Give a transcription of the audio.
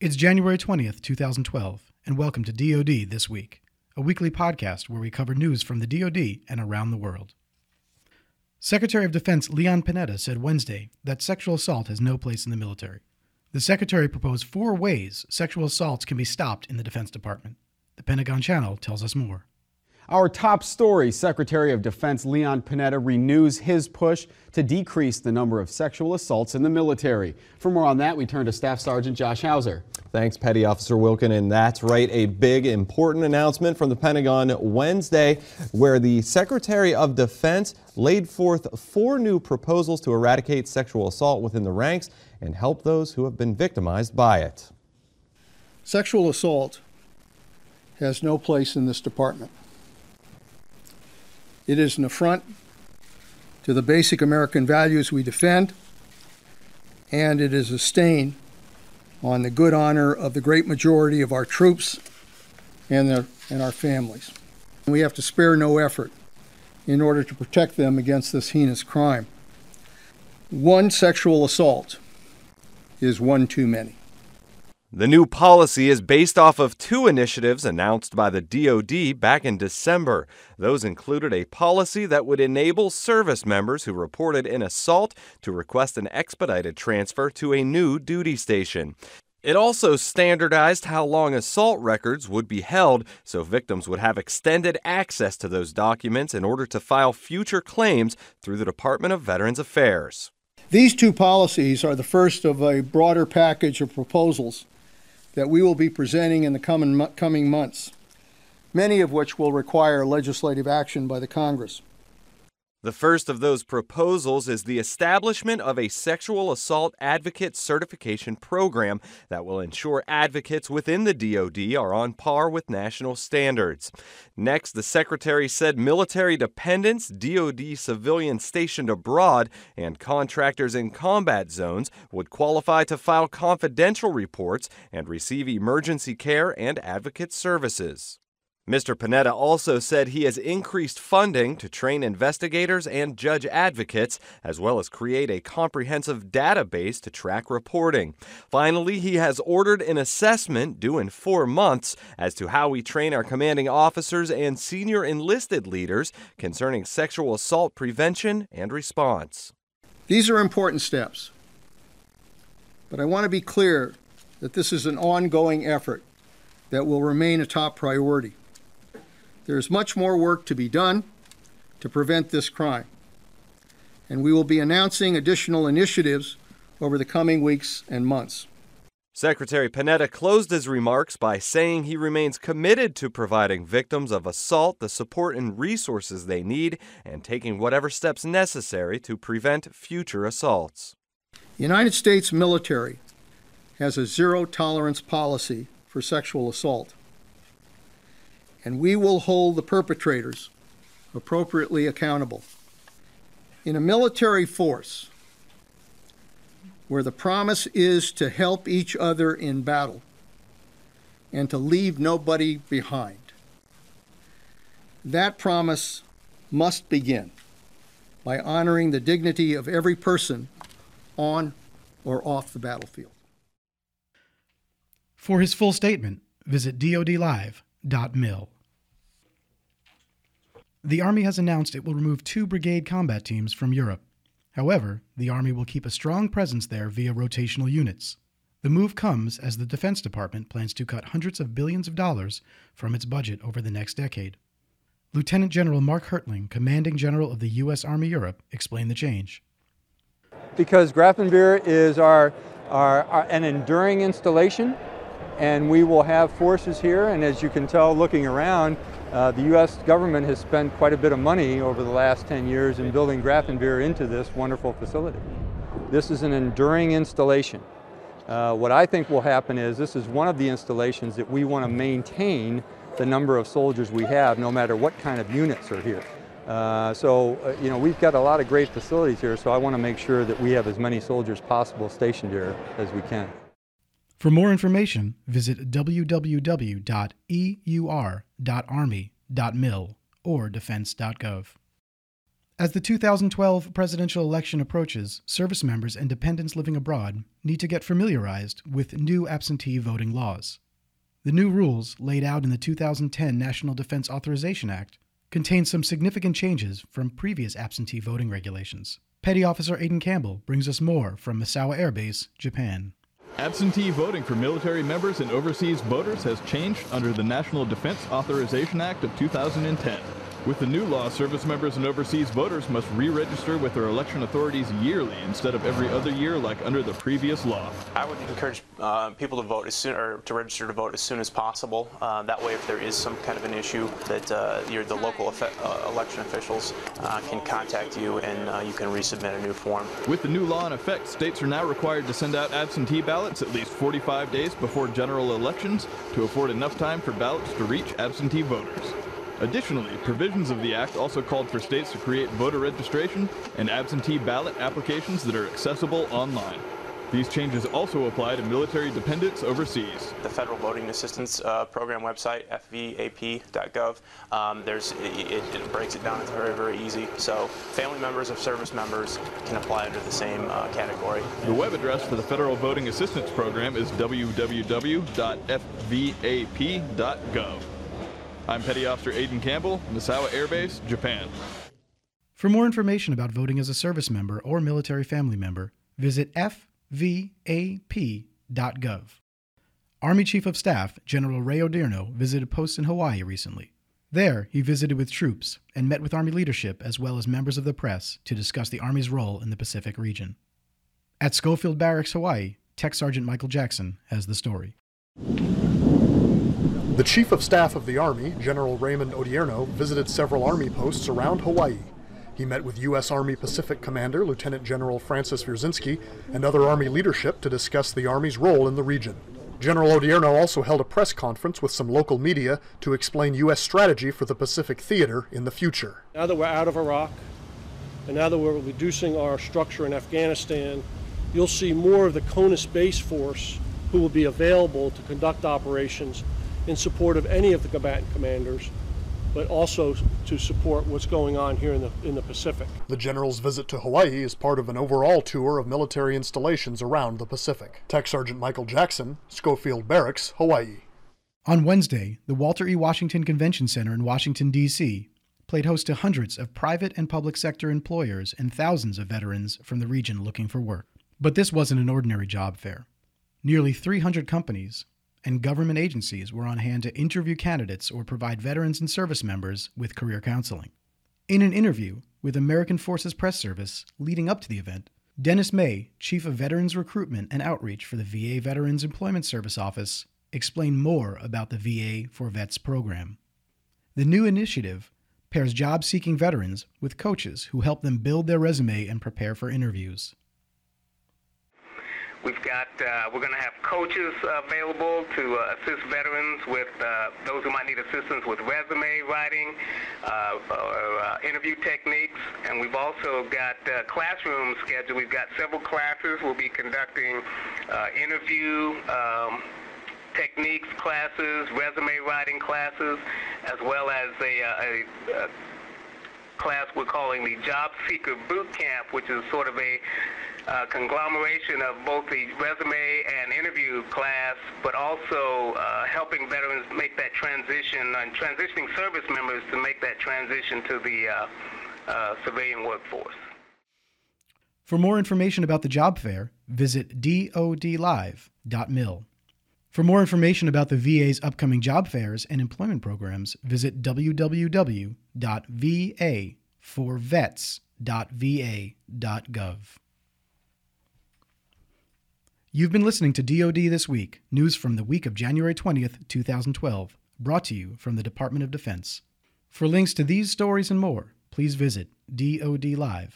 It's January 20th, 2012, and welcome to DoD This Week, a weekly podcast where we cover news from the DoD and around the world. Secretary of Defense Leon Panetta said Wednesday that sexual assault has no place in the military. The Secretary proposed four ways sexual assaults can be stopped in the Defense Department. The Pentagon Channel tells us more. Our top story Secretary of Defense Leon Panetta renews his push to decrease the number of sexual assaults in the military. For more on that, we turn to Staff Sergeant Josh Hauser. Thanks, Petty Officer Wilkin. And that's right, a big, important announcement from the Pentagon Wednesday, where the Secretary of Defense laid forth four new proposals to eradicate sexual assault within the ranks and help those who have been victimized by it. Sexual assault has no place in this department. It is an affront to the basic American values we defend, and it is a stain on the good honor of the great majority of our troops and, their, and our families. We have to spare no effort in order to protect them against this heinous crime. One sexual assault is one too many. The new policy is based off of two initiatives announced by the DoD back in December. Those included a policy that would enable service members who reported an assault to request an expedited transfer to a new duty station. It also standardized how long assault records would be held so victims would have extended access to those documents in order to file future claims through the Department of Veterans Affairs. These two policies are the first of a broader package of proposals that we will be presenting in the coming, coming months, many of which will require legislative action by the Congress. The first of those proposals is the establishment of a sexual assault advocate certification program that will ensure advocates within the DoD are on par with national standards. Next, the Secretary said military dependents, DoD civilians stationed abroad, and contractors in combat zones would qualify to file confidential reports and receive emergency care and advocate services. Mr. Panetta also said he has increased funding to train investigators and judge advocates, as well as create a comprehensive database to track reporting. Finally, he has ordered an assessment due in four months as to how we train our commanding officers and senior enlisted leaders concerning sexual assault prevention and response. These are important steps, but I want to be clear that this is an ongoing effort that will remain a top priority. There is much more work to be done to prevent this crime, and we will be announcing additional initiatives over the coming weeks and months. Secretary Panetta closed his remarks by saying he remains committed to providing victims of assault the support and resources they need and taking whatever steps necessary to prevent future assaults. The United States military has a zero tolerance policy for sexual assault and we will hold the perpetrators appropriately accountable. In a military force where the promise is to help each other in battle and to leave nobody behind, that promise must begin by honoring the dignity of every person on or off the battlefield. For his full statement, visit DoDLive Mil. The Army has announced it will remove two brigade combat teams from Europe. However, the Army will keep a strong presence there via rotational units. The move comes as the Defense Department plans to cut hundreds of billions of dollars from its budget over the next decade. Lieutenant General Mark Hertling, Commanding General of the U.S. Army Europe, explained the change. Because Grafenwehr is our, our, our, an enduring installation and we will have forces here. And as you can tell looking around, uh, the U.S. government has spent quite a bit of money over the last 10 years in building Grafenwehr into this wonderful facility. This is an enduring installation. Uh, what I think will happen is this is one of the installations that we want to maintain the number of soldiers we have no matter what kind of units are here. Uh, so, uh, you know, we've got a lot of great facilities here, so I want to make sure that we have as many soldiers possible stationed here as we can. For more information, visit www.eur.army.mil or defense.gov. As the 2012 presidential election approaches, service members and dependents living abroad need to get familiarized with new absentee voting laws. The new rules, laid out in the 2010 National Defense Authorization Act, contain some significant changes from previous absentee voting regulations. Petty Officer Aidan Campbell brings us more from Misawa Air Base, Japan. Absentee voting for military members and overseas voters has changed under the National Defense Authorization Act of 2010. With the new law, service members and overseas voters must re-register with their election authorities yearly instead of every other year like under the previous law. I would encourage uh, people to vote as soon or to register to vote as soon as possible. Uh, that way, if there is some kind of an issue, that uh, the local uh, election officials uh, can contact you and uh, you can resubmit a new form. With the new law in effect, states are now required to send out absentee ballots at least 45 days before general elections to afford enough time for ballots to reach absentee voters. Additionally, provisions of the Act also called for states to create voter registration and absentee ballot applications that are accessible online. These changes also apply to military dependents overseas. The Federal Voting Assistance uh, Program website, fvap.gov, um, there's, it, it, breaks it down. It's very, very easy. So family members of service members can apply under the same uh, category. The web address for the Federal Voting Assistance Program is www.fvap.gov. I'm Petty Officer Aidan Campbell, Misawa Air Base, Japan. For more information about voting as a service member or military family member, visit fvap.gov. Army Chief of Staff General Ray Odierno visited posts in Hawaii recently. There, he visited with troops and met with Army leadership as well as members of the press to discuss the Army's role in the Pacific region. At Schofield Barracks, Hawaii, Tech Sergeant Michael Jackson has the story. The Chief of Staff of the Army, General Raymond Odierno, visited several Army posts around Hawaii. He met with U.S. Army Pacific Commander Lieutenant General Francis Wiercinski and other Army leadership to discuss the Army's role in the region. General Odierno also held a press conference with some local media to explain U.S. strategy for the Pacific theater in the future. Now that we're out of Iraq, and now that we're reducing our structure in Afghanistan, you'll see more of the CONUS base force who will be available to conduct operations in support of any of the combatant commanders, but also to support what's going on here in the, in the Pacific. The general's visit to Hawaii is part of an overall tour of military installations around the Pacific. Tech Sergeant Michael Jackson, Schofield Barracks, Hawaii. On Wednesday, the Walter E. Washington Convention Center in Washington, D.C., played host to hundreds of private and public sector employers and thousands of veterans from the region looking for work. But this wasn't an ordinary job fair. Nearly 300 companies, and government agencies were on hand to interview candidates or provide veterans and service members with career counseling. In an interview with American Forces Press Service leading up to the event, Dennis May, Chief of Veterans Recruitment and Outreach for the VA Veterans Employment Service Office, explained more about the VA for Vets program. The new initiative pairs job seeking veterans with coaches who help them build their resume and prepare for interviews. We've got, uh, we're going to have coaches available to uh, assist veterans with uh, those who might need assistance with resume writing uh, or uh, interview techniques. And we've also got uh, classroom scheduled. We've got several classes. We'll be conducting interview um, techniques classes, resume writing classes, as well as a, a, a class we're calling the Job Seeker Boot Camp, which is sort of a uh, conglomeration of both the resume and interview class, but also uh, helping veterans make that transition and transitioning service members to make that transition to the uh, uh civilian workforce. For more information about the job fair, visit dodlive.mil. For more information about the VA's upcoming job fairs and employment programs, visit www.vaforvets.va.gov. You've been listening to DoD This Week, news from the week of January 20th, 2012, brought to you from the Department of Defense. For links to these stories and more, please visit dodlive.mil.